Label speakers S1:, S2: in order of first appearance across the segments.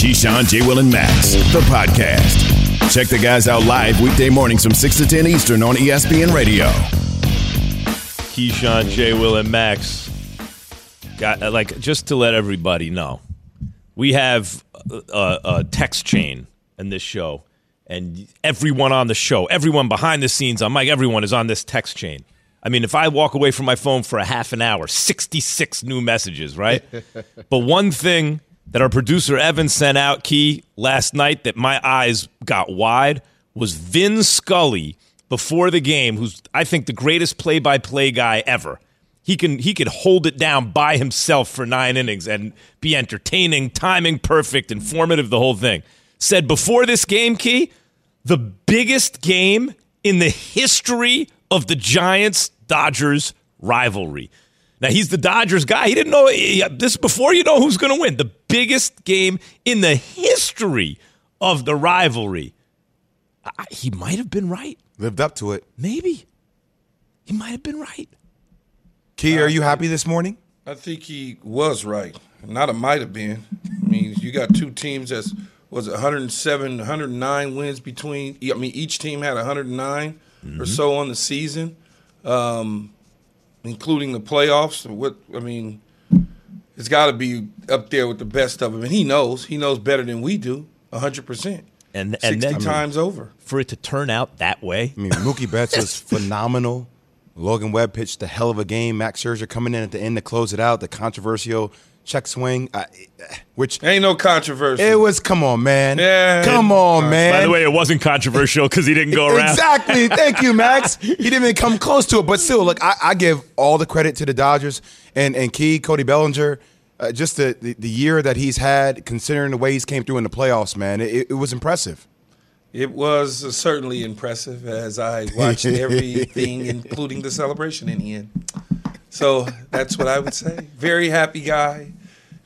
S1: Keyshawn, J. Will, and Max, the podcast. Check the guys out live weekday mornings from 6 to 10 Eastern on ESPN Radio.
S2: Keyshawn, J. Will, and Max. Got uh, like just to let everybody know, we have a, a text chain in this show, and everyone on the show, everyone behind the scenes on Mike, everyone is on this text chain. I mean, if I walk away from my phone for a half an hour, sixty-six new messages, right? but one thing that our producer Evan sent out, Key, last night that my eyes got wide was Vin Scully before the game, who's I think the greatest play-by-play guy ever. He can he could hold it down by himself for nine innings and be entertaining, timing perfect, informative, the whole thing. Said before this game, Key, the biggest game in the history of the Giants Dodgers rivalry. Now he's the Dodgers guy. He didn't know he- this before you know who's going to win. The biggest game in the history of the rivalry. I, he might have been right.
S3: Lived up to it.
S2: Maybe. He might have been right.
S3: Key, are you happy this morning?
S4: I think he was right. Not a might have been. I mean, you got two teams that's was it 107, 109 wins between. I mean, each team had 109 or mm-hmm. so on the season, um, including the playoffs. What I mean, it's got to be up there with the best of them, and he knows. He knows better than we do. 100 percent.
S2: And and then
S4: times over.
S2: for it to turn out that way.
S3: I mean, Mookie Betts was phenomenal. Logan Webb pitched a hell of a game. Max Scherzer coming in at the end to close it out. The controversial check swing, I, which
S4: Ain't no controversy.
S3: it was. Come on, man.
S4: Yeah.
S3: come on, man.
S2: By the way, it wasn't controversial because he didn't go around.
S3: Exactly. Thank you, Max. He didn't even come close to it. But still, look, I, I give all the credit to the Dodgers and, and Key, Cody Bellinger. Uh, just the, the, the year that he's had, considering the way he's came through in the playoffs, man, it, it was impressive.
S4: It was certainly impressive as I watched everything, including the celebration in the end. So that's what I would say. Very happy guy.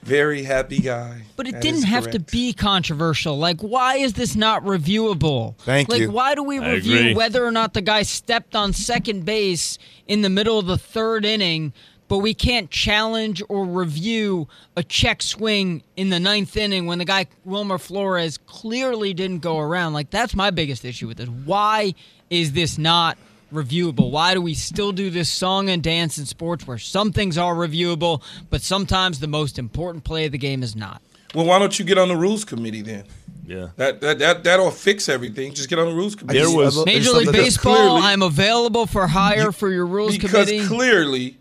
S4: Very happy guy.
S5: But it
S4: That
S5: didn't
S4: is
S5: have to be controversial. Like, why is this not reviewable?
S3: Thank
S5: like,
S3: you.
S5: why do we
S2: I
S5: review
S2: agree.
S5: whether or not the guy stepped on second base in the middle of the third inning, but we can't challenge or review a check swing in the ninth inning when the guy Wilmer Flores clearly didn't go around? Like, that's my biggest issue with this. Why is this not? Reviewable why do we still do this song and dance in sports where some things are reviewable but sometimes the most important play of the game is not
S4: Well, why don't you get on the rules committee then?
S2: Yeah.
S4: That that that that'll fix everything. Just get on the rules committee.
S2: There was-
S5: Major League Baseball,
S4: clearly-
S5: I'm available for hire for your rules
S4: because
S5: committee.
S4: clearly,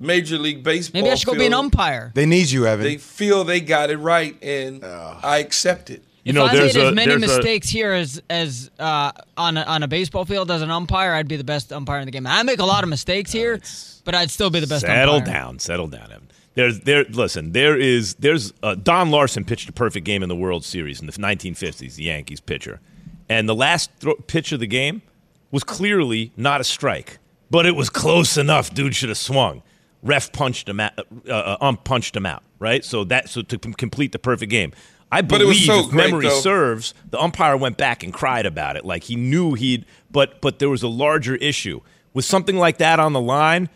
S4: Major League Baseball.
S5: Maybe I should go be an umpire.
S3: They need you, Evan.
S4: They feel they got it right, and I accept it.
S2: You
S5: if
S2: know,
S5: I
S2: there's
S5: made
S2: a
S5: as many
S2: there's a-
S5: mistakes here as as uh, on a, on a baseball field as an umpire, I'd be the best umpire in the game. I make a lot of mistakes here, but I'd still be the best.
S2: Settle
S5: umpire.
S2: down, settle down, Evan. There's there. Listen, there is there's uh, Don Larsen pitched a perfect game in the World Series in the 1950s. The Yankees pitcher, and the last pitch of the game was clearly not a strike, but it was close enough. Dude should have swung. Ref punched him out. Uh, uh, ump punched him out. Right. So that so to com- complete the perfect game. I
S4: But it
S2: believe,
S4: was so
S2: if
S4: great,
S2: memory
S4: though.
S2: serves, the umpire went back and cried about it. Like he knew he'd, but but there was a larger issue with something like that on the line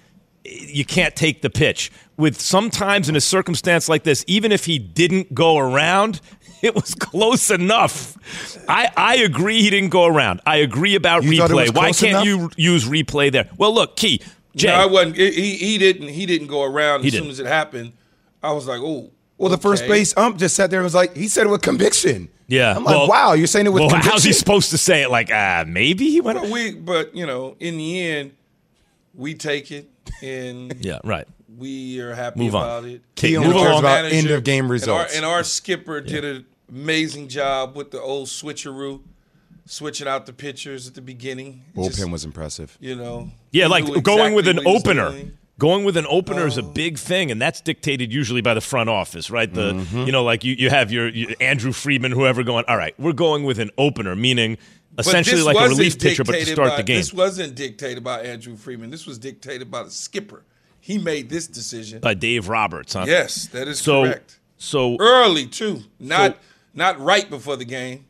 S2: you can't take the pitch. With sometimes in a circumstance like this, even if he didn't go around, it was close enough. I, I agree he didn't go around. I agree about
S3: You thought it was
S2: replay. Why can't
S3: enough?
S2: you use replay there? Well, look, Key, Jay.
S4: No, I wasn't. He, he he didn't. He didn't go around
S2: He
S4: as soon
S2: didn't.
S4: as it happened. I was like, oh.
S3: Well, the first base ump just sat there and was like, he said it with conviction.
S2: yeah.
S3: I'm like,
S2: well-
S3: wow, you're saying it with
S2: well,
S3: conviction.
S2: how's he supposed to say it? Like, ah, maybe he went.
S4: But we, but you know, in the end, we take it and
S2: Yeah, right.
S4: we are happy
S2: Move on.
S4: about it.
S2: Take-
S3: He only
S2: move
S3: cares
S2: along.
S3: about end of game
S4: and our-
S3: results.
S4: And our, skipper did an amazing job with the old switcheroo, switching out the pitchers at the beginning.
S3: Bullpen
S4: Just,
S3: was impressive.
S4: you know.
S2: Yeah, like
S4: knew
S2: going with an
S4: exactly what he was
S2: opener.
S4: doing.
S2: Going with an opener is a big thing, and that's dictated usually by the front office, right? The
S4: Mm-hmm.
S2: you know, like you, you have your, your Andrew Friedman, whoever going. All right, we're going with an opener, meaning essentially like a relief pitcher, but to start
S4: by-
S2: the game
S4: This wasn't dictated by Andrew Friedman. This was dictated by the skipper. He made this decision.
S2: by Dave Roberts. Huh?
S4: yes, that is
S2: So
S4: correct.
S2: so
S4: Early too, not
S2: So-
S4: not right before the game.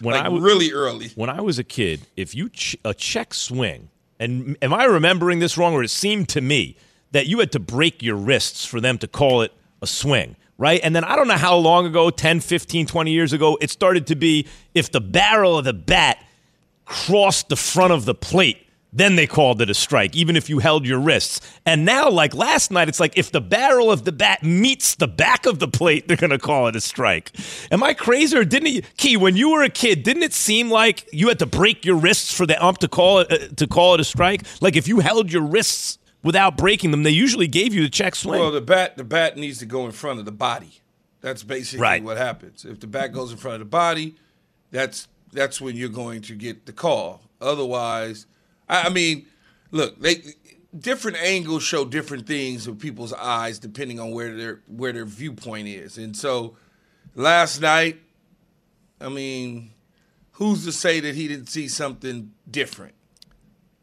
S2: when
S4: like
S2: I was
S4: really early.
S2: when I was a kid, if you ch- a check swing, and am I remembering this wrong, or it seemed to me that you had to break your wrists for them to call it a swing. right? And then I don't know how long ago, 10, 15, 20 years ago, it started to be if the barrel of the bat crossed the front of the plate, then they called it a strike, even if you held your wrists. And now, like last night, it's like if the barrel of the bat meets the back of the plate, they're going to call it a strike. Am I crazy or didn't it, Key, when you were a kid, didn't it seem like you had to break your wrists for the ump to call it, uh, to call it a strike? Like if you held your wrists without breaking them, they usually gave you the check swing.
S4: Well, the bat the bat needs to go in front of the body. That's basically
S2: Right.
S4: what happens. If the bat goes in front of the body, that's that's when you're going to get the call. Otherwise, I, I mean, look, they different angles show different things with people's eyes depending on where their where their viewpoint is. And so, last night, I mean, who's to say that he didn't see something different?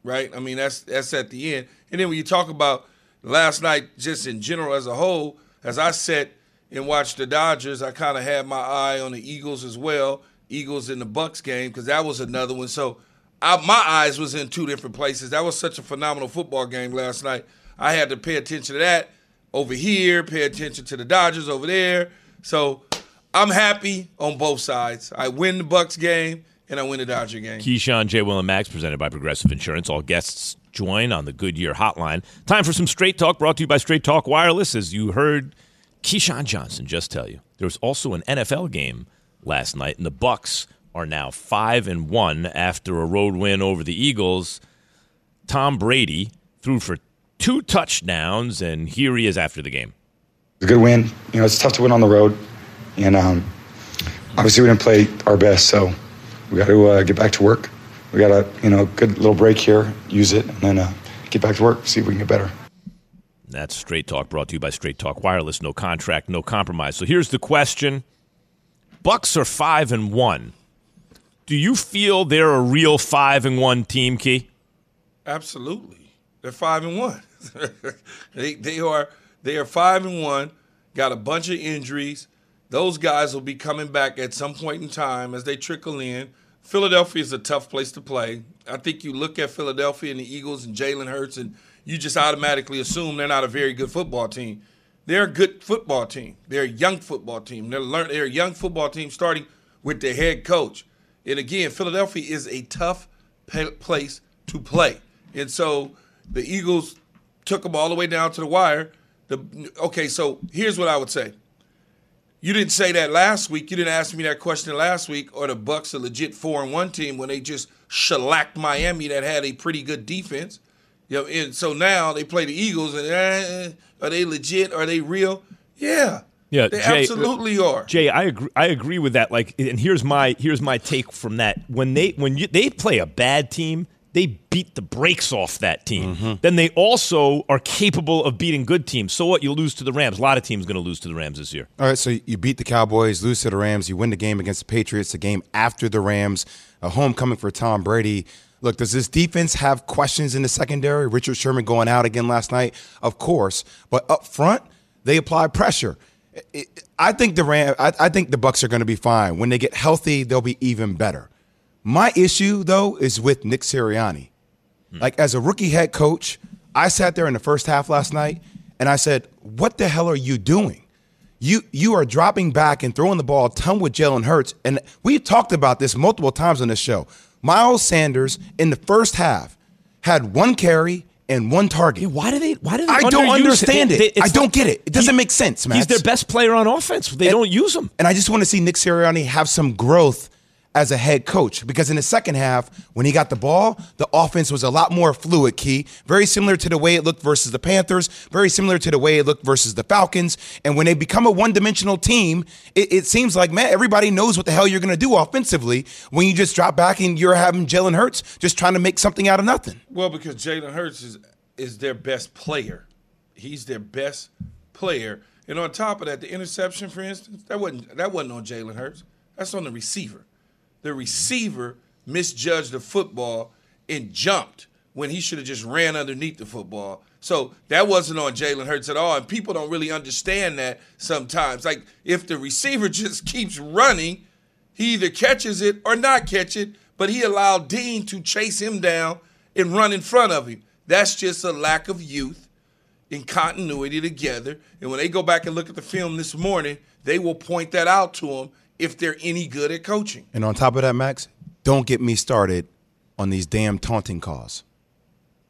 S4: right? I mean, that's that's at the end. And then when you talk about last night, just in general as a whole, as I sat and watched the Dodgers, I kind of had my eye on the Eagles as well. Eagles in the Bucks game because that was another one. So I, my eyes was in two different places. That was such a phenomenal football game last night. I had to pay attention to that over here, pay attention to the Dodgers over there. So I'm happy on both sides. I win the Bucks game and I win the Dodger game.
S2: Keyshawn, J. Will, and Max, presented by Progressive Insurance. All guests join on the Goodyear Hotline. Time for some Straight Talk, brought to you by Straight Talk Wireless. As you heard Keyshawn Johnson just tell you, there was also an NFL game last night, and the Bucks are now five and one after a road win over the Eagles. Tom Brady threw for two touchdowns, and here he is after the game.
S6: It's a good win. You know, it's tough to win on the road, and um, obviously we didn't play our best, so we got to uh, get back to work. We got a you know good little break here, use it, and then uh, get back to work. See if we can get better.
S2: That's Straight Talk brought to you by Straight Talk Wireless. No contract, no compromise. So here's the question. Bucks are five and one. Do you feel they're a real five and one team, Key?
S4: Absolutely, they're five and one. they they are they are five and one. Got a bunch of injuries. Those guys will be coming back at some point in time as they trickle in. Philadelphia is a tough place to play. I think you look at Philadelphia and the Eagles and Jalen Hurts, and you just automatically assume they're not a very good football team. They're a good football team. They're a young football team. They're learn. They're a young football team starting with their head coach. And again, Philadelphia is a tough place to play. And so the Eagles took them all the way down to the wire. The okay, so here's what I would say. You didn't say that last week. You didn't ask me that question last week. Or the Bucks a legit four and one team when they just shellacked Miami that had a pretty good defense. You know, and so now they play the Eagles and eh, are they legit? Are they real? Yeah,
S2: Yeah,
S4: they
S2: Jay-
S4: absolutely are.
S2: Jay, I agree. I agree with that. Like, and here's my here's my take from that. When they when you, they play a bad team, they beat the brakes off that team. Mm-hmm. Then they also are capable of beating good teams. So what? You lose to the Rams. A lot of teams going to lose to the Rams this year.
S3: All right, so you beat the Cowboys, lose to the Rams, you win the game against the Patriots, the game after the Rams, a homecoming for Tom Brady. Look, does this defense have questions in the secondary? Richard Sherman going out again last night, of course, but up front they apply pressure. It- I think the Ram, I, I think the Bucks are going to be fine. When they get healthy, they'll be even better. My issue though is with Nick Sirianni. Hmm. Like as a rookie head coach, I sat there in the first half last night and I said, "What the hell are you doing? You you are dropping back and throwing the ball a ton with Jalen Hurts." And we talked about this multiple times on this show. Miles Sanders in the first half had one carry and one target.
S2: Why do they? Why do they?
S3: I don't understand it.
S2: it's
S3: I don't get it. It doesn't make sense,
S2: man.
S3: He's
S2: their best player on offense. They don't use him.
S3: And I just want to see Nick Sirianni have some growth as a head coach because in the second half, when he got the ball, the offense was a lot more fluid, Key. Very similar to the way it looked versus the Panthers, very similar to the way it looked versus the Falcons. And when they become a one dimensional team, it, it seems like, man, everybody knows what the hell you're going to do offensively when you just drop back and you're having Jalen Hurts just trying to make something out of nothing.
S4: Well, because Jalen Hurts is is their best player. He's their best player. And on top of that, the interception, for instance, that wasn't that wasn't on Jalen Hurts. That's on the receiver. The receiver misjudged the football and jumped when he should have just ran underneath the football. So that wasn't on Jalen Hurts at all. And people don't really understand that sometimes. Like if the receiver just keeps running, he either catches it or not catch it, but he allowed Dean to chase him down and run in front of him. That's just a lack of youth in continuity together. And when they go back and look at the film this morning, they will point that out to them if they're any good at coaching.
S3: And on top of that, Max, don't get me started on these damn taunting calls.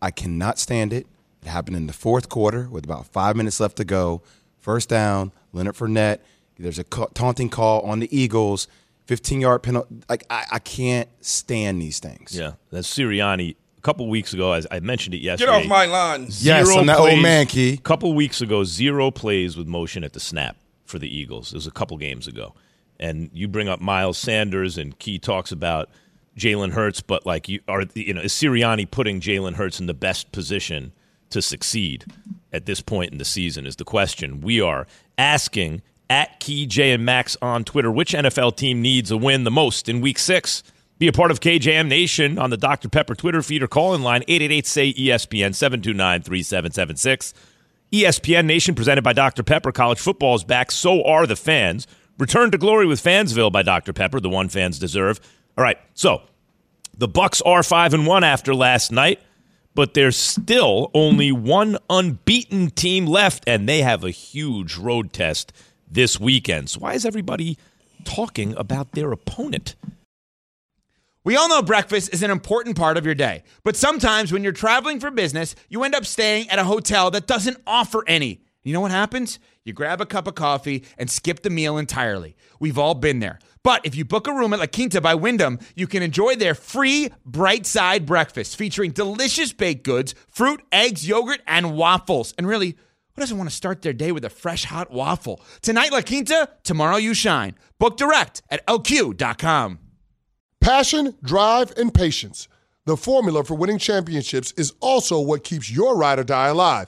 S3: I cannot stand it. It happened in the fourth quarter with about five minutes left to go. First down, Leonard Fournette. There's a taunting call on the Eagles. 15 yard penalty. Like I, I can't stand these things.
S2: Yeah, that's Sirianni. A couple weeks ago, as I mentioned it yesterday.
S4: Get off my lawn.
S3: Yes,
S2: Zero
S3: I'm that
S2: plays,
S3: old man, Key.
S2: A couple weeks ago, zero plays with motion at the snap for the Eagles. It was a couple games ago. And you bring up Miles Sanders, and Key talks about Jalen Hurts, but like you are, you know, is Sirianni putting Jalen Hurts in the best position to succeed at this point in the season? Is the question we are asking at Key J and Max on Twitter. Which NFL team needs a win the most in Week Six? Be a part of KJM Nation on the Dr. Pepper Twitter feed or call in line 888 say ESPN 729 3776. ESPN Nation presented by Dr. Pepper. College football is back. So are the fans. Return to glory with Fansville by Dr. Pepper, the one fans deserve. All right, so the Bucks are five and one after last night, but there's still only one unbeaten team left, and they have a huge road test this weekend. So why is everybody talking about their opponent?
S7: We all know breakfast is an important part of your day, but sometimes when you're traveling for business, you end up staying at a hotel that doesn't offer any. You know what happens? You grab a cup of coffee and skip the meal entirely. We've all been there. But if you book a room at La Quinta by Wyndham, you can enjoy their free bright side breakfast featuring delicious baked goods, fruit, eggs, yogurt, and waffles. And really, who doesn't want to start their day with a fresh hot waffle? Tonight, La Quinta, tomorrow, you shine. Book direct at lq.com.
S8: Passion, drive, and patience. The formula for winning championships is also what keeps your ride or die alive.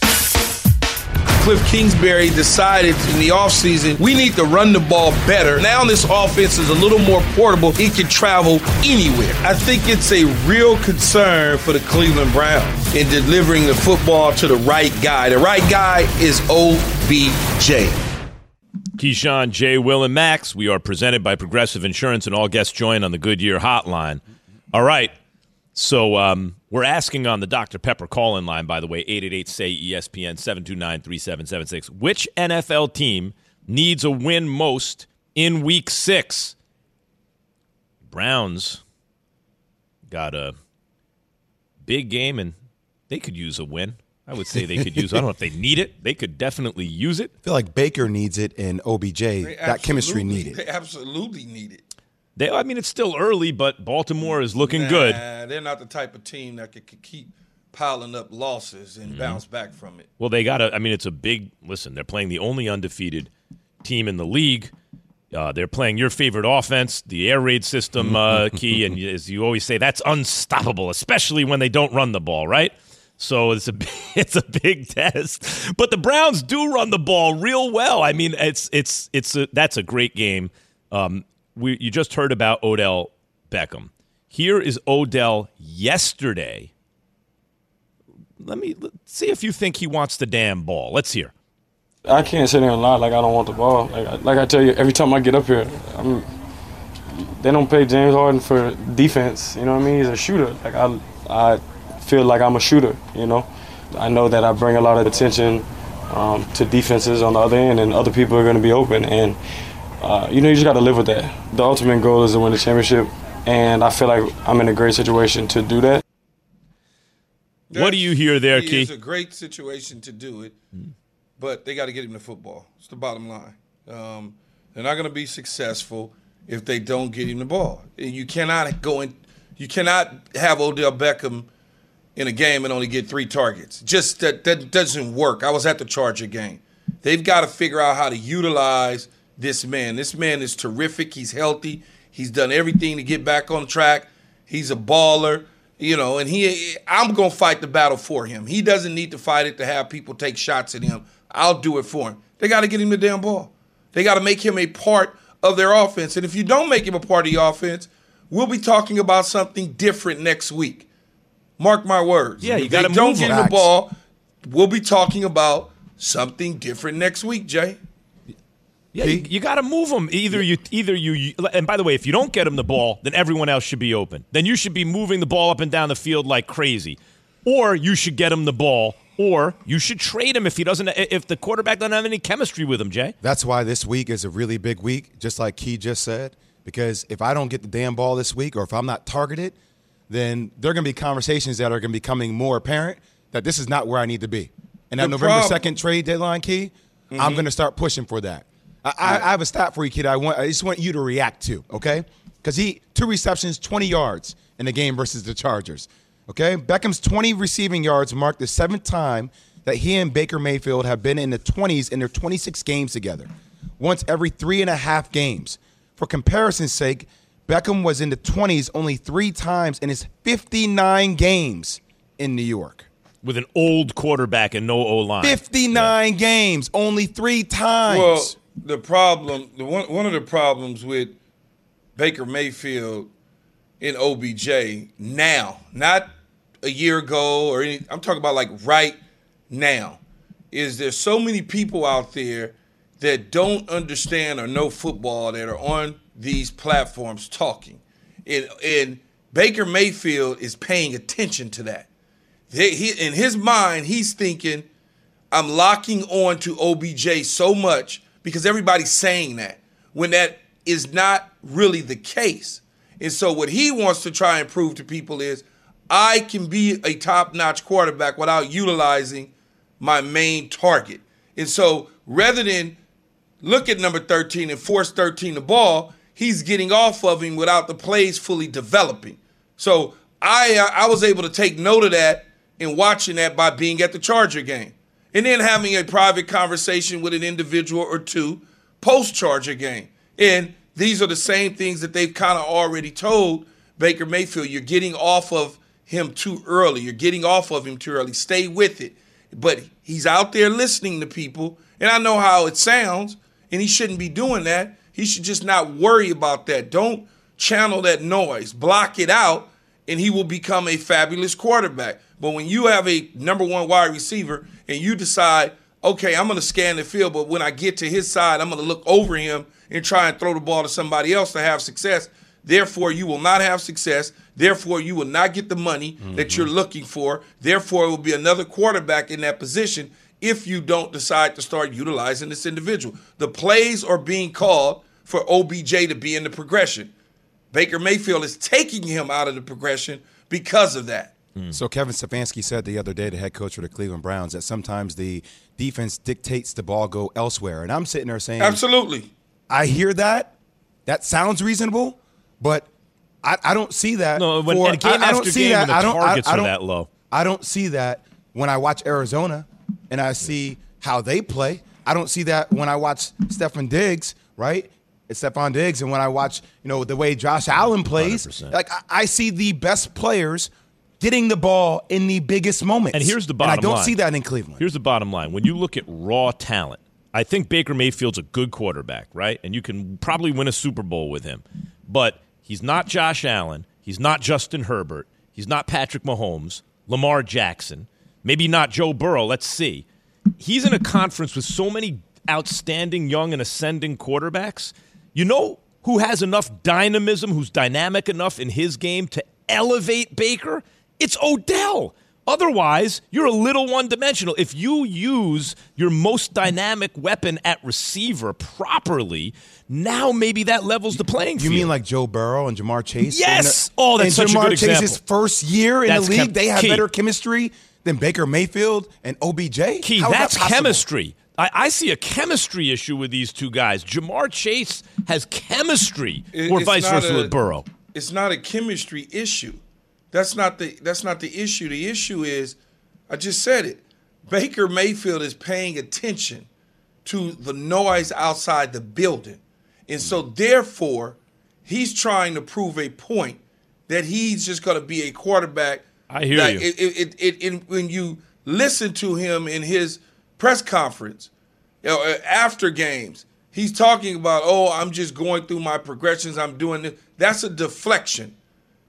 S4: Cliff Kingsbury decided in the offseason, we need to run the ball better. Now this offense is a little more portable. It can travel anywhere. I think it's a real concern for the Cleveland Browns in delivering the football to the right guy. The right guy is OBJ.
S2: Keyshawn, J. Will, and Max. We are presented by Progressive Insurance, and all guests join on the Goodyear Hotline. All right. So um, we're asking on the Dr. Pepper call in line, by the way, 888 say ESPN 729 3776. Which NFL team needs a win most in week six? Browns got a big game, and they could use a win. I would say they could use. I don't know if they need it. They could definitely use it.
S3: I feel like Baker needs it and OBJ. That chemistry needed.
S4: They absolutely need it.
S2: They, I mean, it's still early, but Baltimore is looking
S4: Nah,
S2: good.
S4: They're not the type of team that could, could keep piling up losses and bounce back from it.
S2: Well, they got to. I mean, it's a big. Listen, they're playing the only undefeated team in the league. Uh, they're playing your favorite offense, the air raid system uh, key, and as you always say, that's unstoppable, especially when they don't run the ball, right? So it's a it's a big test. But the Browns do run the ball real well. I mean, it's it's it's a, that's a great game. Um, we you just heard about Odell Beckham. Here is Odell yesterday. Let me see if you think he wants the damn ball. Let's hear.
S9: I can't sit there and lie like I don't want the ball. Like, I- like I tell you, every time I get up here, I'm, they don't pay James Harden for defense. You know what I mean? He's a shooter. Like I, I feel like I'm a shooter. You know, I know that I bring a lot of attention um, to defenses on the other end, and other people are going to be open. And uh, you know, you just got to live with that. The ultimate goal is to win the championship, and I feel like I'm in a great situation to do that.
S2: What do you hear there,
S4: He
S2: Key?
S4: It's a great situation to do it, but they got to get him the football. It's the bottom line. Um, they're not going to be successful if they don't get him the ball. You cannot go in. You cannot have Odell Beckham in a game and only get three targets. Just that that doesn't work. I was at the Charger game. They've got to figure out how to utilize this man. This man is terrific. He's healthy. He's done everything to get back on track. He's a baller, you know, and he I'm going to fight the battle for him. He doesn't need to fight it to have people take shots at him. I'll do it for him. They got to get him the damn ball. They got to make him a part of their offense. And if you don't make him a part of the offense, we'll be talking about something different next week. Mark my words.
S2: Yeah, you gotta
S4: don't
S2: move
S4: get
S2: him
S4: the ball. We'll be talking about something different next week, Jay.
S2: Yeah, you, you got to move them. Either you, either you, you. And by the way, if you don't get him the ball, then everyone else should be open. Then you should be moving the ball up and down the field like crazy, or you should get him the ball, or you should trade him if he doesn't. If the quarterback doesn't have any chemistry with him, Jay.
S3: That's why this week is a really big week, just like Key just said. Because if I don't get the damn ball this week, or if I'm not targeted, then there are going to be conversations that are going to be becoming more apparent that this is not where I need to be. And that
S4: The
S3: November second trade deadline, Key, I'm mm-hmm. going to start pushing for that. I, I, I have a stat for you, kid. I want. I just want you to react to. Okay, because he two receptions, 20 yards in the game versus the Chargers. Okay, Beckham's 20 receiving yards marked the seventh time that he and Baker Mayfield have been in the 20s in their 26 games together, once every three and a half games. For comparison's sake, Beckham was in the 20s only three times in his 59 games in New York.
S2: With an old quarterback and no O line.
S3: 59 games, only three times.
S4: Well, the problem, the one one of the problems with Baker Mayfield in OBJ now, not a year ago or any, I'm talking about like right now, is there's so many people out there that don't understand or know football that are on these platforms talking, and and Baker Mayfield is paying attention to that. They- he, in his mind, he's thinking, I'm locking on to OBJ so much because everybody's saying that when that is not really the case. And so what he wants to try and prove to people is I can be a top-notch quarterback without utilizing my main target. And so rather than look at number 13 and force 13 the ball, he's getting off of him without the plays fully developing. So I uh, I was able to take note of that and watching that by being at the Charger game. And then having a private conversation with an individual or two post Charger game. And these are the same things that they've kind of already told Baker Mayfield. You're getting off of him too early. You're getting off of him too early. Stay with it. But he's out there listening to people. And I know how it sounds. And he shouldn't be doing that. He should just not worry about that. Don't channel that noise. Block it out, and he will become a fabulous quarterback. But when you have a number one wide receiver and you decide, okay, I'm going to scan the field, but when I get to his side, I'm going to look over him and try and throw the ball to somebody else to have success. Therefore, you will not have success. Therefore, you will not get the money that you're mm-hmm. looking for. Therefore, it will be another quarterback in that position if you don't decide to start utilizing this individual. The plays are being called for OBJ to be in the progression. Baker Mayfield is taking him out of the progression because of that. Hmm.
S3: So Kevin Stefanski said the other day, the head coach of the Cleveland Browns, that sometimes the defense dictates the ball go elsewhere. And I'm sitting there saying,
S4: Absolutely.
S3: I hear that. That sounds reasonable, but I, I don't see that.
S2: No, when-
S3: for-
S2: game
S3: I, I don't
S2: after
S3: see
S2: game
S3: that.
S2: when the
S3: I don't, I-
S2: targets
S3: I
S2: are
S3: don't-
S2: that low.
S3: I don't see that when I watch Arizona and I see how they play. I don't see that when I watch Stefon Diggs, right? It's Stefon Diggs, and when I watch, you know, the way Josh Allen plays,
S2: 100%.
S3: like I, I see the best players getting the ball in the biggest moments.
S2: And here's the
S3: And
S2: bottom
S3: I don't
S2: line.
S3: see that in Cleveland.
S2: Here's the bottom line. When you look at raw talent, I think Baker Mayfield's a good quarterback, right? And you can probably win a Super Bowl with him. But he's not Josh Allen. He's not Justin Herbert. He's not Patrick Mahomes, Lamar Jackson, maybe not Joe Burrow. Let's see. He's in a conference with so many outstanding young and ascending quarterbacks. You know who has enough dynamism, who's dynamic enough in his game to elevate Baker? It's Odell. Otherwise, you're a little one dimensional. If you use your most dynamic weapon at receiver properly, now maybe that levels the playing field.
S3: You mean like Joe Burrow and Ja'Marr Chase?
S2: Yes!
S3: In the-
S2: Oh, that's
S3: in
S2: such a
S3: Ja'Marr
S2: good
S3: Chase's
S2: example.
S3: first year in
S2: That's
S3: the league,
S2: chem-
S3: they have
S2: key.
S3: better chemistry than Baker Mayfield and OBJ.
S2: Key,
S3: How is that
S2: that's
S3: possible?
S2: chemistry. I, I see a chemistry issue with these two guys. Ja'Marr Chase has chemistry,
S4: It-
S2: or vice versa
S4: a-
S2: with Burrow.
S4: It's not a chemistry issue. That's not the that's not the issue. The issue is, I just said it. Baker Mayfield is paying attention to the noise outside the building, and so therefore, he's trying to prove a point that he's just going to be a quarterback.
S2: I hear
S4: that
S2: you.
S4: It, it, it, it, it- when you listen to him in his press conference, you know, uh, after games, he's talking about, oh, I'm just going through my progressions. I'm doing this. That's a deflection.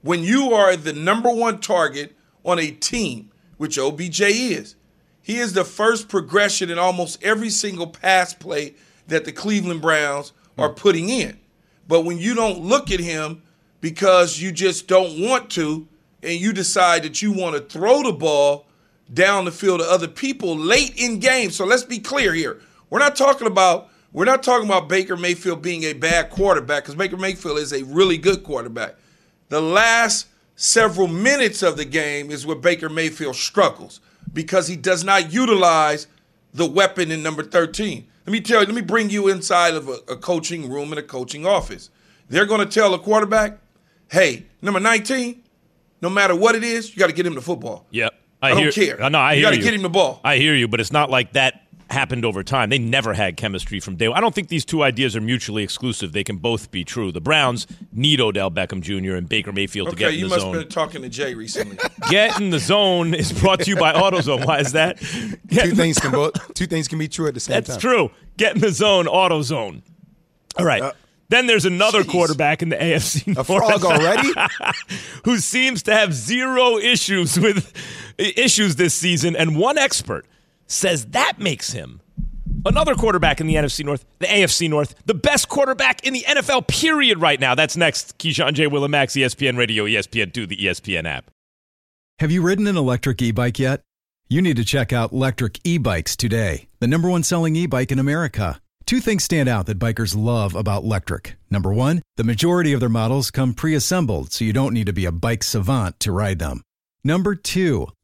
S4: When you are the number one target on a team, which OBJ is, he is the first progression in almost every single pass play that the Cleveland Browns are hmm. putting in. But when you don't look at him because you just don't want to, and you decide that you want to throw the ball down the field to other people late in games. So let's be clear here. We're not talking about we're not talking about Baker Mayfield being a bad quarterback because Baker Mayfield is a really good quarterback. The last several minutes of the game is where Baker Mayfield struggles because he does not utilize the weapon in number 13. Let me tell you, let me bring you inside of a, a coaching room in a coaching office. They're going to tell a quarterback, hey, number 19, no matter what it is, you got to get him the football.
S2: Yep.
S4: I
S2: hear,
S4: don't care.
S2: No, I hear
S4: You
S2: hear
S4: gotta
S2: you.
S4: get him the ball.
S2: I hear you, but it's not like that happened over time. They never had chemistry from day one. I don't think these two ideas are mutually exclusive. They can both be true. The Browns need Odell Beckham Jr. and Baker Mayfield to get in
S4: you
S2: the
S4: must
S2: zone.
S4: have been talking to Jay recently.
S2: Get in the zone is brought to you by AutoZone. Why is that? Get
S3: Two things can both two things can be true at the same
S2: That's
S3: time.
S2: That's true. Get in the zone, AutoZone. All right. then there's another
S3: Uh, jeez.
S2: quarterback in the AFC
S3: A
S2: North
S3: frog already?
S2: who seems to have zero issues with issues this season, and one expert says that makes him another quarterback in the NFC North, the AFC North, the best quarterback in the NFL. Period. Right now, that's next. Keyshawn J. Willimax, ESPN Radio, E ESPN Two, the ESPN app.
S10: Have you ridden an electric e bike yet? You need to check out Lectric E Bikes today, the number one selling e bike in America. Two things stand out that bikers love about Lectric. Number one, the majority of their models come pre assembled, so you don't need to be a bike savant to ride them. Number two,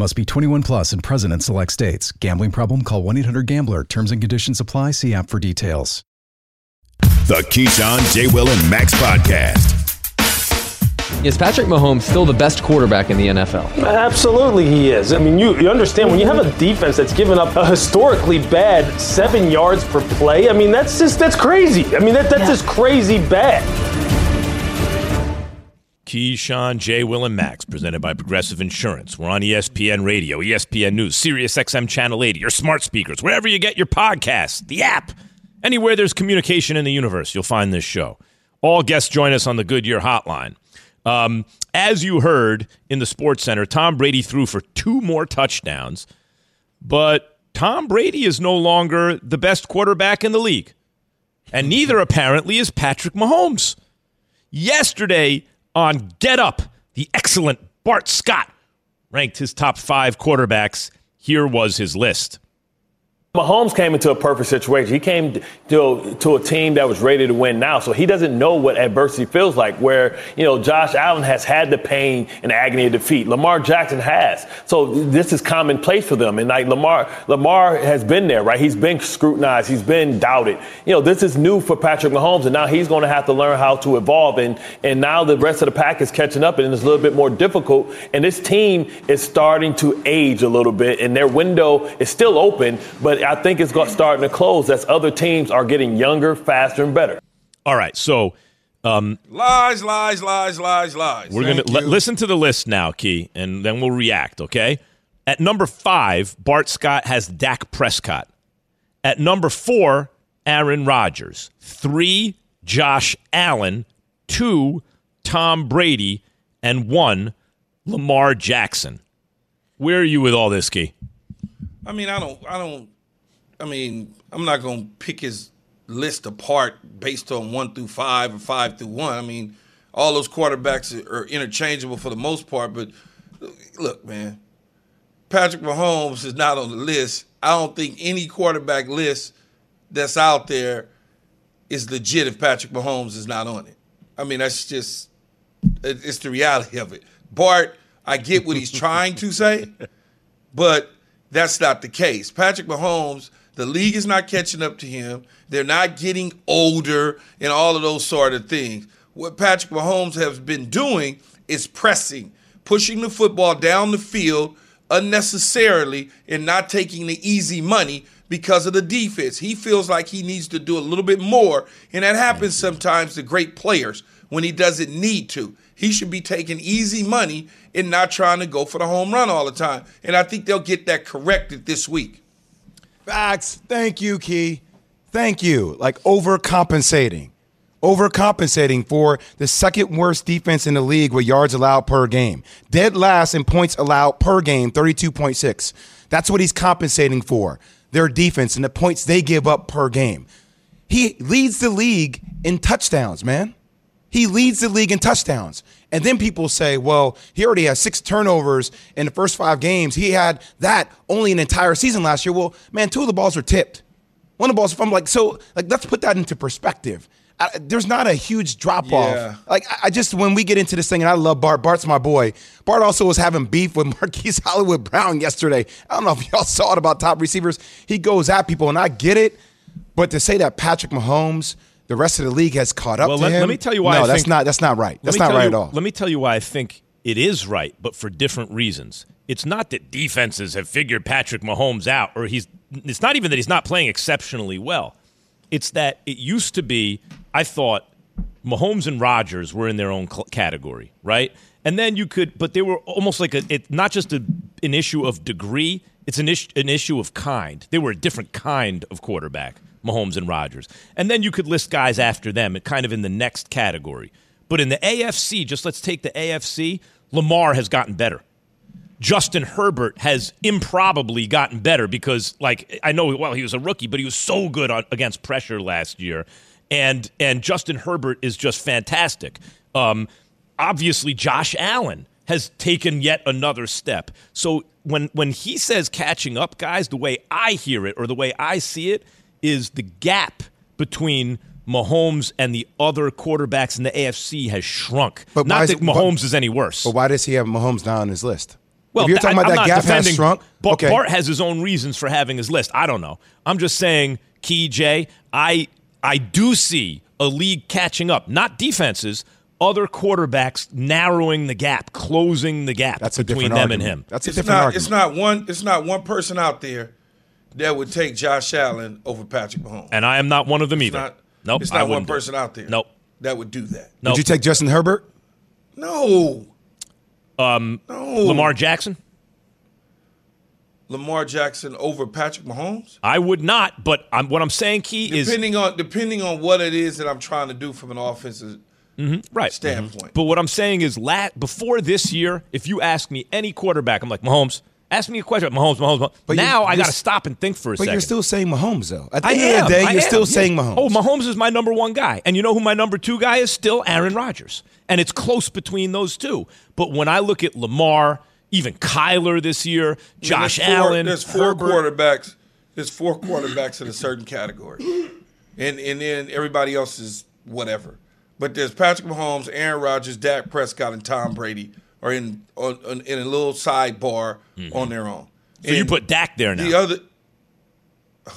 S10: Must be 21 plus and present in select states. Gambling problem? Call 1 800 Gambler. Terms and conditions apply. See app for details.
S1: The Keyshawn, J. Will, and Max podcast.
S11: Is Patrick Mahomes still the best quarterback in the NFL?
S12: Absolutely, he is. I mean, you, you understand when you have a defense that's given up a historically bad seven yards per play. I mean, that's just that's crazy. I mean, that, that's just crazy bad.
S2: Keyshawn, J. Will, and Max, presented by Progressive Insurance. We're on ESPN Radio, ESPN News, Sirius XM Channel 80, your smart speakers, wherever you get your podcasts, the app. Anywhere there's communication in the universe, you'll find this show. All guests join us on the Goodyear Hotline. Um, as you heard in the Sports Center, Tom Brady threw for two more touchdowns, but Tom Brady is no longer the best quarterback in the league. And neither apparently is Patrick Mahomes. Yesterday on Get Up, the excellent Bart Scott ranked his top five quarterbacks. Here was his list.
S12: Mahomes came into a perfect situation. He came to, to a team that was ready to win now, so he doesn't know what adversity feels like. Where you know Josh Allen has had the pain and agony of defeat, Lamar Jackson has. So this is commonplace for them. And like Lamar, Lamar has been there, right? He's been scrutinized, he's been doubted. You know, this is new for Patrick Mahomes, and now he's going to have to learn how to evolve. And and now the rest of the pack is catching up, and it's a little bit more difficult. And this team is starting to age a little bit, and their window is still open, but I think it's got- starting to close as other teams are getting younger, faster, and better.
S2: All right, so Um,
S4: Lies, lies, lies, lies, lies.
S2: We're going to li- listen to the list now, Key, and then we'll react, okay? At number five, Bart Scott has Dak Prescott. At number four, Aaron Rodgers. Three, Josh Allen. Two, Tom Brady. And one, Lamar Jackson. Where are you with all this, Key?
S4: I mean, I don't, I don't, I mean, I'm not going to pick his list apart based on one through five or five through one. I mean, all those quarterbacks are interchangeable for the most part. But look, man, Patrick Mahomes is not on the list. I don't think any quarterback list that's out there is legit if Patrick Mahomes is not on it. I mean, that's just it's the reality of it. Bart, I get what he's trying to say, but that's not the case. Patrick Mahomes, the league is not catching up to him. They're not getting older and all of those sort of things. What Patrick Mahomes has been doing is pressing, pushing the football down the field unnecessarily and not taking the easy money because of the defense. He feels like he needs to do a little bit more, and that happens sometimes to great players when he doesn't need to. He should be taking easy money and not trying to go for the home run all the time. And I think they'll get that corrected this week.
S3: Facts. Thank you, Key. Thank you. Like overcompensating. Overcompensating for the second worst defense in the league with yards allowed per game. Dead last in points allowed per game, 32.6. That's what he's compensating for. Their defense and the points they give up per game. He leads the league in touchdowns, man. He leads the league in touchdowns. And then people say, well, he already has six turnovers in the first five games. He had that only an entire season last year. Well, man, two of the balls were tipped. One of the balls from like, so, like, let's put that into perspective. I, there's not a huge drop off.
S4: Yeah.
S3: Like, I, I just, when we get into this thing, and I love Bart, Bart's my boy. Bart also was having beef with Marquise Hollywood Brown yesterday. I don't know if y'all saw it about top receivers. He goes at people, and I get it. But to say that Patrick Mahomes, the rest of the league has caught up
S2: Well,
S3: to
S2: let-
S3: him.
S2: let me tell you why
S3: No,
S2: I
S3: that's
S2: think-
S3: not. That's not right. That's not right
S2: you-
S3: at all.
S2: Let me tell you why I think it is right, but for different reasons. It's not that defenses have figured Patrick Mahomes out, or he's. It's not even that he's not playing exceptionally well. It's that it used to be. I thought Mahomes and Rodgers were in their own cl- category, right? And then you could, but they were almost like a. It not just a, an issue of degree. It's an issue, an issue of kind. They were a different kind of quarterback, Mahomes and Rodgers. And then you could list guys after them, kind of in the next category. But in the AFC, just let's take the AFC, Lamar has gotten better. Justin Herbert has improbably gotten better because, like, I know, well, he was a rookie, but he was so good on, against pressure last year, and and Justin Herbert is just fantastic. Um, obviously, Josh Allen has taken yet another step. So when when he says catching up, guys, the way I hear it or the way I see it is the gap between Mahomes and the other quarterbacks in the AFC has shrunk.
S3: But
S2: Not that
S3: it- but-
S2: Mahomes is any worse.
S3: But why does he have Mahomes not on his list?
S2: Well,
S3: if you're talking
S2: I-
S3: about
S2: I'm
S3: that gap has shrunk,
S2: Ba-
S3: okay.
S2: Bart has his own reasons for having his list. I don't know. I'm just saying, Key J, I I do see a league catching up, not defenses, other quarterbacks narrowing the gap, closing the gap
S3: That's a
S2: between
S3: different
S2: them and him.
S3: That's a
S4: It's
S3: different
S4: not.
S3: argument.
S4: It's not one. It's not one person out there that would take Josh Allen over Patrick Mahomes.
S2: And I am not one of them
S4: It's
S2: either.
S4: not.
S2: nope,
S4: It's
S2: I
S4: not one
S2: wouldn't do it.
S4: person out there.
S2: Nope.
S4: That would do that.
S2: Nope.
S3: Would you take Justin Herbert?
S4: No.
S2: um,
S4: No.
S2: Lamar Jackson?
S4: Lamar Jackson over Patrick Mahomes?
S2: I would not, but I'm, what I'm saying, Key, is
S4: Depending on depending on what it is that I'm trying to do from an offensive
S2: right
S4: standpoint.
S2: But what I'm saying is, la- before this year, if you ask me any quarterback, I'm like Mahomes. Ask me a question, Mahomes, Mahomes. Mahomes.
S3: But
S2: now I got to stop and think for a
S3: But
S2: second.
S3: you're still saying Mahomes, though. At the
S2: I
S3: end
S2: am.
S3: of the day,
S2: I
S3: you're
S2: am,
S3: still
S2: yeah.
S3: saying Mahomes.
S2: Oh, Mahomes is my number one guy, and you know who my number two guy is? Still Aaron Rodgers, and it's close between those two. But when I look at Lamar, even Kyler this year,
S4: I mean,
S2: Josh
S4: there's four-
S2: Allen,
S4: There's four
S2: Herbert,
S4: quarterbacks. There's four quarterbacks in a certain category, and and then everybody else is whatever. But there's Patrick Mahomes, Aaron Rodgers, Dak Prescott, and Tom Brady are in on, on, in a little sidebar on their own.
S2: Mm-hmm. So you put Dak there now.
S4: the other.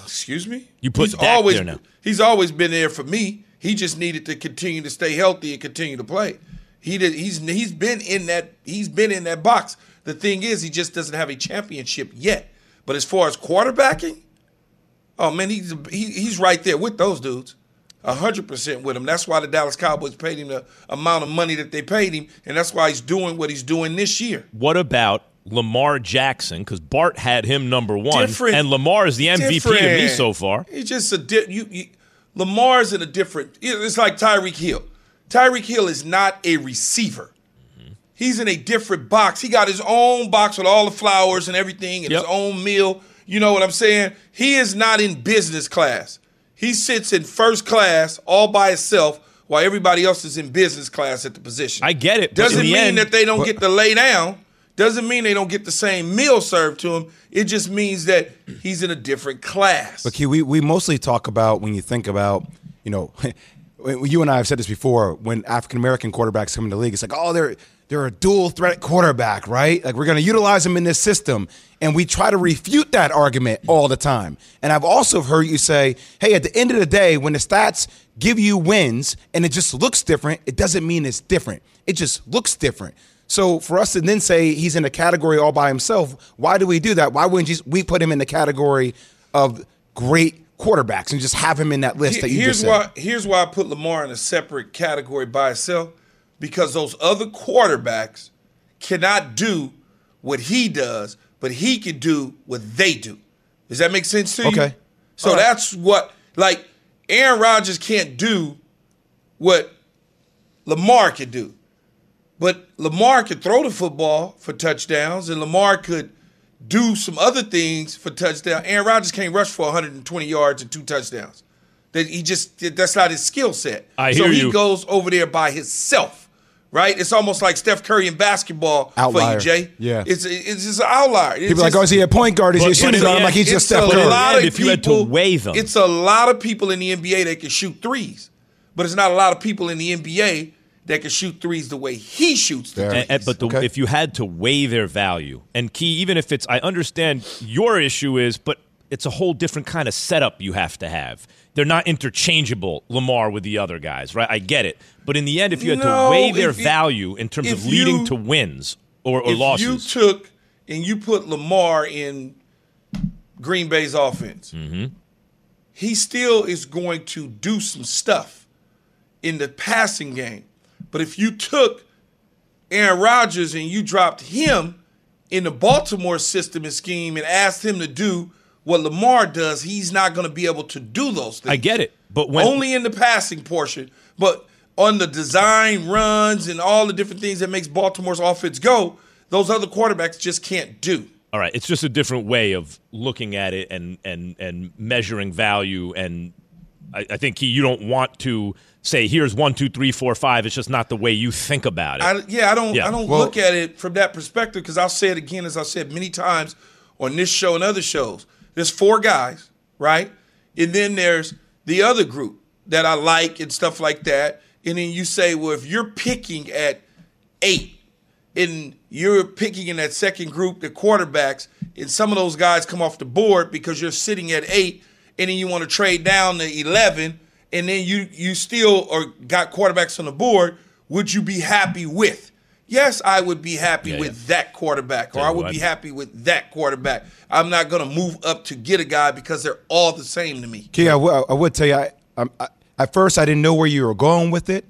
S4: Excuse me.
S2: You put
S4: he's
S2: Dak
S4: always
S2: there now.
S4: he's always been there for me. He just needed to continue to stay healthy and continue to play. He did. He's he's been in that he's been in that box. The thing is, he just doesn't have a championship yet. But as far as quarterbacking, oh man, he's he, he's right there with those dudes. Hundred percent with him. That's why the Dallas Cowboys paid him the amount of money that they paid him, and that's why he's doing what he's doing this year.
S2: What about Lamar Jackson? Because Bart had him number one,
S4: Different-
S2: and Lamar is the MVP to me so far.
S4: It's just a di- you, you Lamar's in a different. It's like Tyreek Hill. Tyreek Hill is not a receiver. He's in a different box. He got his own box with all the flowers and everything, and
S2: Yep.
S4: his own meal. You know what I'm saying? He is not in business class. He sits in first class all by himself, while everybody else is in business class at the position.
S2: I get it.
S4: Doesn't mean
S2: end-
S4: that they don't get to lay down. Doesn't mean they don't get the same meal served to them. It just means that he's in a different class.
S3: But Key, we, we mostly talk about when you think about, you know, you and I have said this before, when African American quarterbacks come in the league, it's like, oh, they're they're a dual threat quarterback, right? Like we're gonna utilize them in this system. And we try to refute that argument all the time. And I've also heard you say, hey, at the end of the day, when the stats give you wins and it just looks different, it doesn't mean it's different. It just looks different. So for us to then say he's in a category all by himself, why do we do that? Why wouldn't you, we put him in the category of great quarterbacks and just have him in that list that you
S4: here's
S3: just said?
S4: why here's why I put Lamar in a separate category by itself because those other quarterbacks cannot do what he does, but he can do what they do. Does that make sense to you?
S3: Okay.
S4: So
S3: All right.
S4: that's what like Aaron Rodgers can't do what Lamar can do. But Lamar could throw the football for touchdowns, and Lamar could do some other things for touchdown. Aaron Rodgers can't rush for 120 yards and two touchdowns. That he just that's not his skill set.
S2: I
S4: so
S2: hear
S4: he
S2: you.
S4: goes over there by himself, right? It's almost like Steph Curry in basketball
S3: Outlier.
S4: for you, Jay.
S3: Yeah.
S4: it's it's just an outlier. It's
S3: People are like, oh, is he a point guard? Is he a
S2: But- but
S3: shooting
S2: in
S3: guard? I'm like, he's just
S4: it's
S3: Steph
S4: a
S3: Curry.
S4: lot of
S2: If you had to weigh them.
S4: It's a lot of people in the NBA that can shoot threes, but it's not a lot of people in the NBA that can shoot threes the way he shoots the threes.
S2: And- and- but the,
S3: Okay.
S2: if you had to weigh their value, and key, even if it's, I understand your issue is, but it's a whole different kind of setup you have to have. They're not interchangeable, Lamar with the other guys, right? I get it. But in the end, if you had
S4: No,
S2: to weigh their
S4: you-
S2: value in terms of leading
S4: you-
S2: to wins or, or
S4: if
S2: losses,
S4: you took and you put Lamar in Green Bay's offense,
S2: Mm-hmm.
S4: he still is going to do some stuff in the passing game. But if you took Aaron Rodgers and you dropped him in the Baltimore system and scheme and asked him to do what Lamar does, he's not going to be able to do those things.
S2: I get it. But when
S4: only in the passing portion, but on the design runs and all the different things that makes Baltimore's offense go, those other quarterbacks just can't do.
S2: All right, it's just a different way of looking at it and and and measuring value. And I, I think you don't want to say here's one, two, three, four, five. It's just not the way you think about it.
S4: I, yeah, I don't.
S2: Yeah.
S4: I don't
S3: Well-
S4: look at it from that perspective because I'll say it again, as I said many times on this show and other shows. There's four guys, right? And then there's the other group that I like and stuff like that. And then you say, well, if you're picking at eight, and you're picking in that second group, the quarterbacks, and some of those guys come off the board because you're sitting at eight, and then you want to trade down to eleven, and then you you still are got quarterbacks on the board. Would you be happy with? Yes, I would be happy
S2: Yeah,
S4: with that quarterback, or
S2: Tell
S4: I would
S2: what.
S4: be happy with that quarterback. I'm not going to move up to get a guy because they're all the same to me.
S3: Key, I would- I would tell you, I, I, I, at first I didn't know where you were going with it,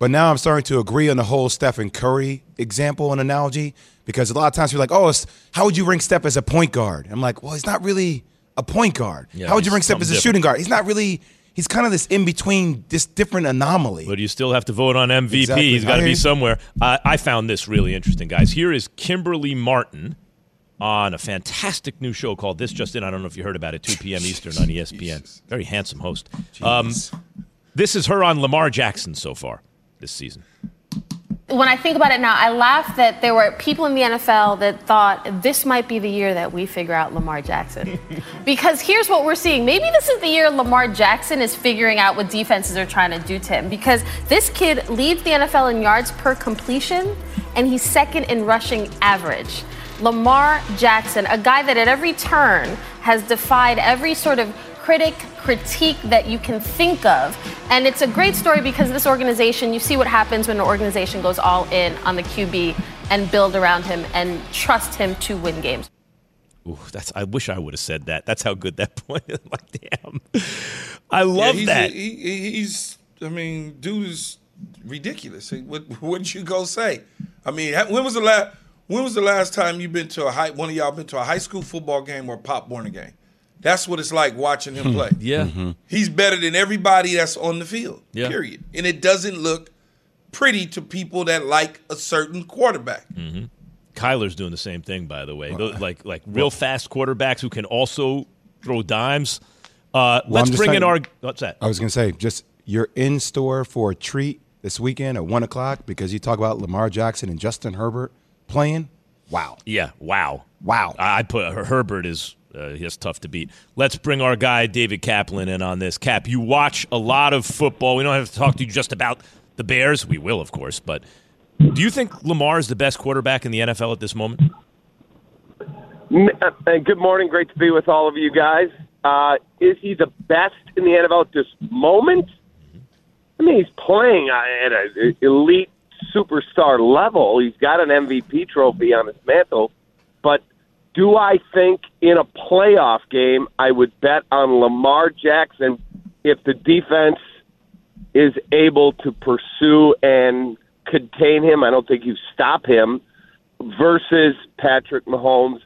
S3: but now I'm starting to agree on the whole Stephen Curry example and analogy because a lot of times you're like, oh, it's, how would you rank Steph as a point guard? I'm like, well, he's not really a point guard.
S2: Yeah,
S3: how would you rank Steph as a
S2: different.
S3: shooting guard? He's not really. He's kind of this in between, this different anomaly.
S2: But you still have to vote on MVP.
S3: Exactly.
S2: He's got to be somewhere. Uh, I found this really interesting, guys. Here is Kimberly Martin on a fantastic new show called This Just In. I don't know if you heard about it, 2 p.m. Eastern on ESPN. Very handsome host. Um, this is her on Lamar Jackson so far this season.
S13: When I think about it now, I laugh that there were people in the NFL that thought this might be the year that we figure out Lamar Jackson. because here's what we're seeing. Maybe this is the year Lamar Jackson is figuring out what defenses are trying to do to him. Because this kid leads the NFL in yards per completion, and he's second in rushing average. Lamar Jackson, a guy that at every turn has defied every sort of critic, critique that you can think of. And it's a great story because this organization, you see what happens when an organization goes all in on the QB and build around him and trust him to win games.
S2: Ooh, that's. I wish I would have said that. That's how good that point is. like, damn. I love
S4: Yeah, he's,
S2: that.
S4: he- he- he's. I mean, dude is ridiculous. What what'd you go say? I mean, when was the last? When was the last time you been to a high? One of y'all been to a high school football game or a pop Warner game? That's what it's like watching him play.
S2: yeah.
S4: He's better than everybody that's on the field.
S2: Yeah.
S4: Period. And it doesn't look pretty to people that like a certain quarterback.
S2: Mm-hmm. Kyler's doing the same thing, by the way. Those- like like real fast quarterbacks who can also throw dimes. Uh,
S3: Well,
S2: let's
S3: just
S2: bring in our. What's that?
S3: I was going to say, just you're in store for a treat this weekend at one o'clock because you talk about Lamar Jackson and Justin Herbert playing. Wow.
S2: Yeah. Wow.
S3: Wow.
S2: I I put Herbert is uh, he's tough to beat. Let's bring our guy David Kaplan in on this. Cap, you watch a lot of football. We don't have to talk to you just about the Bears. We will, of course, but do you think Lamar is the best quarterback in the NFL at this moment?
S14: Uh, Good morning. Great to be with all of you guys. Uh, is he the best in the NFL at this moment? I mean, he's playing at an elite superstar level. He's got an MVP trophy on his mantle. But do I think in a playoff game I would bet on Lamar Jackson if the defense is able to pursue and contain him? I don't think you stop him versus Patrick Mahomes,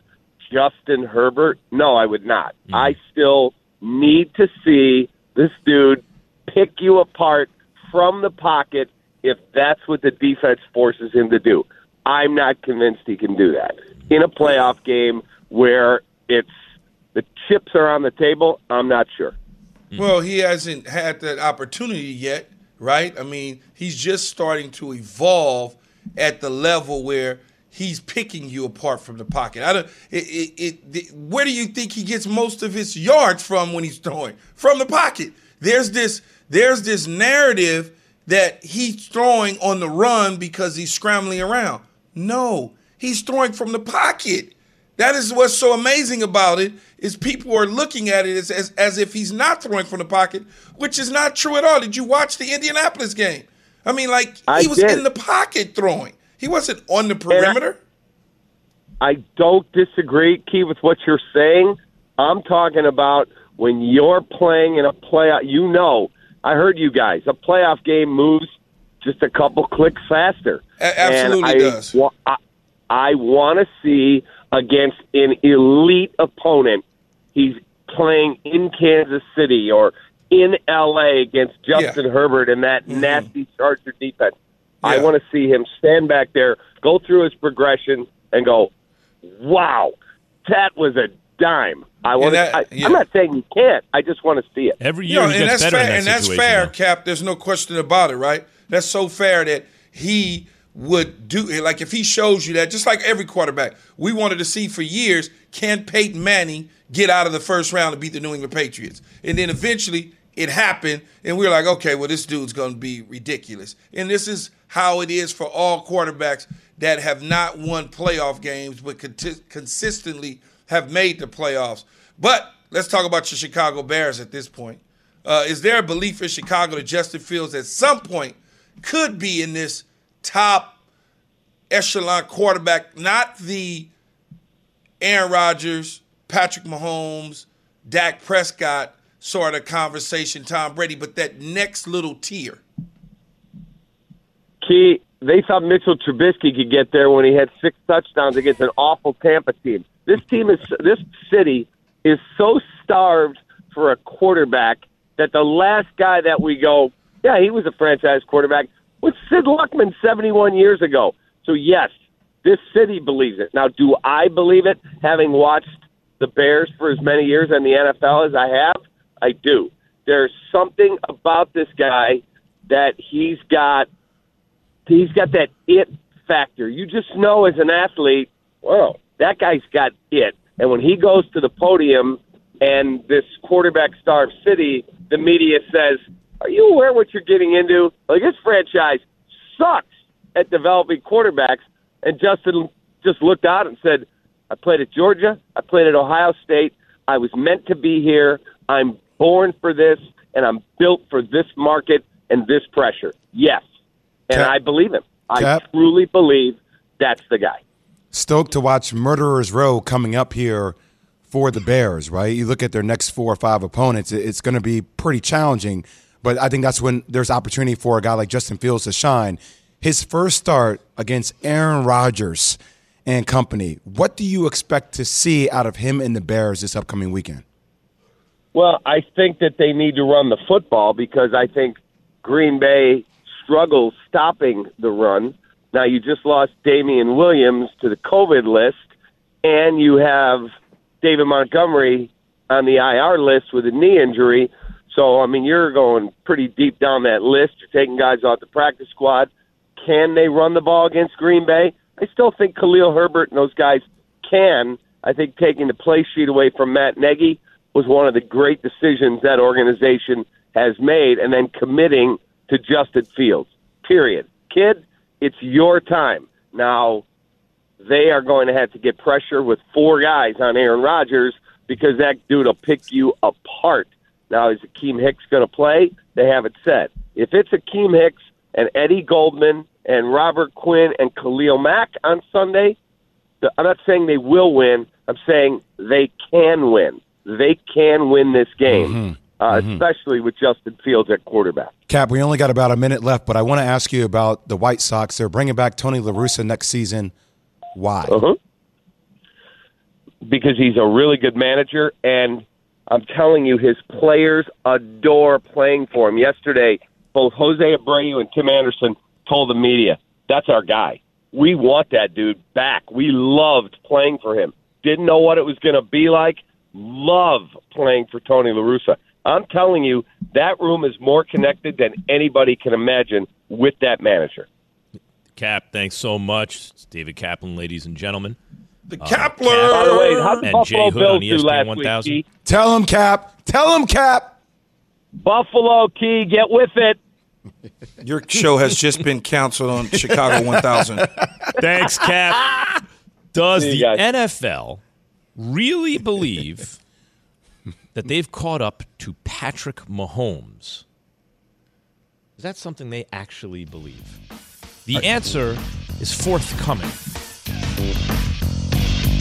S14: Justin Herbert? No, I would not. Hmm. I still need to see this dude pick you apart from the pocket if that's what the defense forces him to do. I'm not convinced he can do that. In a playoff game where it's the chips are on the table, I'm not sure. Mm-hmm.
S4: Well, he hasn't had that opportunity yet, right? I mean, he's just starting to evolve at the level where he's picking you apart from the pocket. I don't. It, it, it, where do you think he gets most of his yards from when he's throwing? From the pocket. There's this. There's this narrative that he's throwing on the run because he's scrambling around. No, he's throwing from the pocket. That is what's so amazing about it is people are looking at it as, as, as if he's not throwing from the pocket, which is not true at all. Did you watch the Indianapolis game? I mean, like
S14: I
S4: he was
S14: did.
S4: in the pocket throwing. He wasn't on the perimeter.
S14: I don't disagree, Key, with what you're saying. I'm talking about when you're playing in a playoff. You know, I heard you guys. A playoff game moves just a couple clicks faster.
S4: A- absolutely
S14: I
S4: does.
S14: wa- I, I want to see against an elite opponent. He's playing in Kansas City or in L.A. against Justin Herbert and that mm-hmm. nasty Charger defense. I want to see him stand back there, go through his progression, and go, "Wow, that was a dime." I want.
S4: that-
S14: to.
S4: yeah.
S14: I'm not saying you can't. I just want to see it.
S2: Every year.
S4: You know, and that's fair. and that's fair, Cap. There's no question about it, right? That's so fair that he would do it. Like if he shows you that, just like every quarterback, we wanted to see for years, can Peyton Manning get out of the first round to beat the New England Patriots? And then eventually it happened, and we were like, okay, well, this dude's going to be ridiculous. And this is how it is for all quarterbacks that have not won playoff games, but consistently have made the playoffs. But let's talk about your Chicago Bears at this point. Uh, is there a belief in Chicago that Justin Fields at some point could be in this top echelon quarterback, not the Aaron Rodgers, Patrick Mahomes, Dak Prescott sort of conversation, Tom Brady, but that next little tier?
S14: Key, they thought Mitchell Trubisky could get there when he had six touchdowns against an awful Tampa team. This team is this city is so starved for a quarterback that the last guy that we go, yeah, he was a franchise quarterback, was Sid Luckman 71 years ago. So yes, this city believes it. Now, do I believe it? Having watched the Bears for as many years in the NFL as I have, I do. There's something about this guy that he's got he's got that it factor. You just know as an athlete, whoa, that guy's got it. And when he goes to the podium and this quarterback starved city, the media says, Are you aware what you're getting into? Like this franchise sucks at developing quarterbacks. And Justin just looked out and said, I played at Georgia, I played at Ohio State, I was meant to be here, I'm born for this, and I'm built for this market and this pressure. Yes. And I believe him. I
S3: Cap?
S14: truly believe that's the guy.
S3: Stoked to watch Murderers Row coming up here for the Bears, right? You look at their next four or five opponents, it's going to be pretty challenging. But I think that's when there's opportunity for a guy like Justin Fields to shine. His first start against Aaron Rodgers and company. What do you expect to see out of him and the Bears this upcoming weekend?
S14: Well, I think that they need to run the football because I think Green Bay struggles stopping the run. Now you just lost Damien Williams to the COVID list, and you have David Montgomery on the IR list with a knee injury. So I mean, you're going pretty deep down that list. You're taking guys off the practice squad. Can they run the ball against Green Bay? I still think Khalil Herbert and those guys can. I think taking the play sheet away from Matt Nagy was one of the great decisions that organization has made, and then committing to Justin Fields. Period. Kid, it's your time. Now, they are going to have to get pressure with four guys on Aaron Rodgers because that dude will pick you apart. Now, is Akiem Hicks going to play? They haven't said. If it's Akiem Hicks and Eddie Goldman and Robert Quinn and Khalil Mack on Sunday, I'm not saying they will win. I'm saying they can win. They can win this game, Uh, especially with Justin Fields at quarterback.
S3: Cap, we only got about a minute left, but I want to ask you about the White Sox. They're bringing back Tony La Russa next season. Why?
S14: Uh-huh. because he's a really good manager, and I'm telling you, his players adore playing for him. Yesterday, both Jose Abreu and Tim Anderson told the media, "That's our guy. We want that dude back. We loved playing for him. Didn't know what it was going to be like. Love playing for Tony La Russa. I'm telling you, that room is more connected than anybody can imagine with that manager."
S2: Cap, thanks so much. It's David Kaplan, ladies and gentlemen.
S4: The uh,
S14: Kapler! By the way, how'd the
S2: and
S14: Buffalo
S2: Jay Hood on
S14: Bills do
S2: ESPN
S14: last week,
S2: 1000.
S3: Tell him, Cap. Tell him, Cap.
S14: Buffalo Key, get with it.
S4: Your show has just been canceled on Chicago 1000.
S2: Thanks, Cap. Does the
S14: guys.
S2: NFL really believe that they've caught up to Patrick Mahomes? Is that something they actually believe? The answer is forthcoming.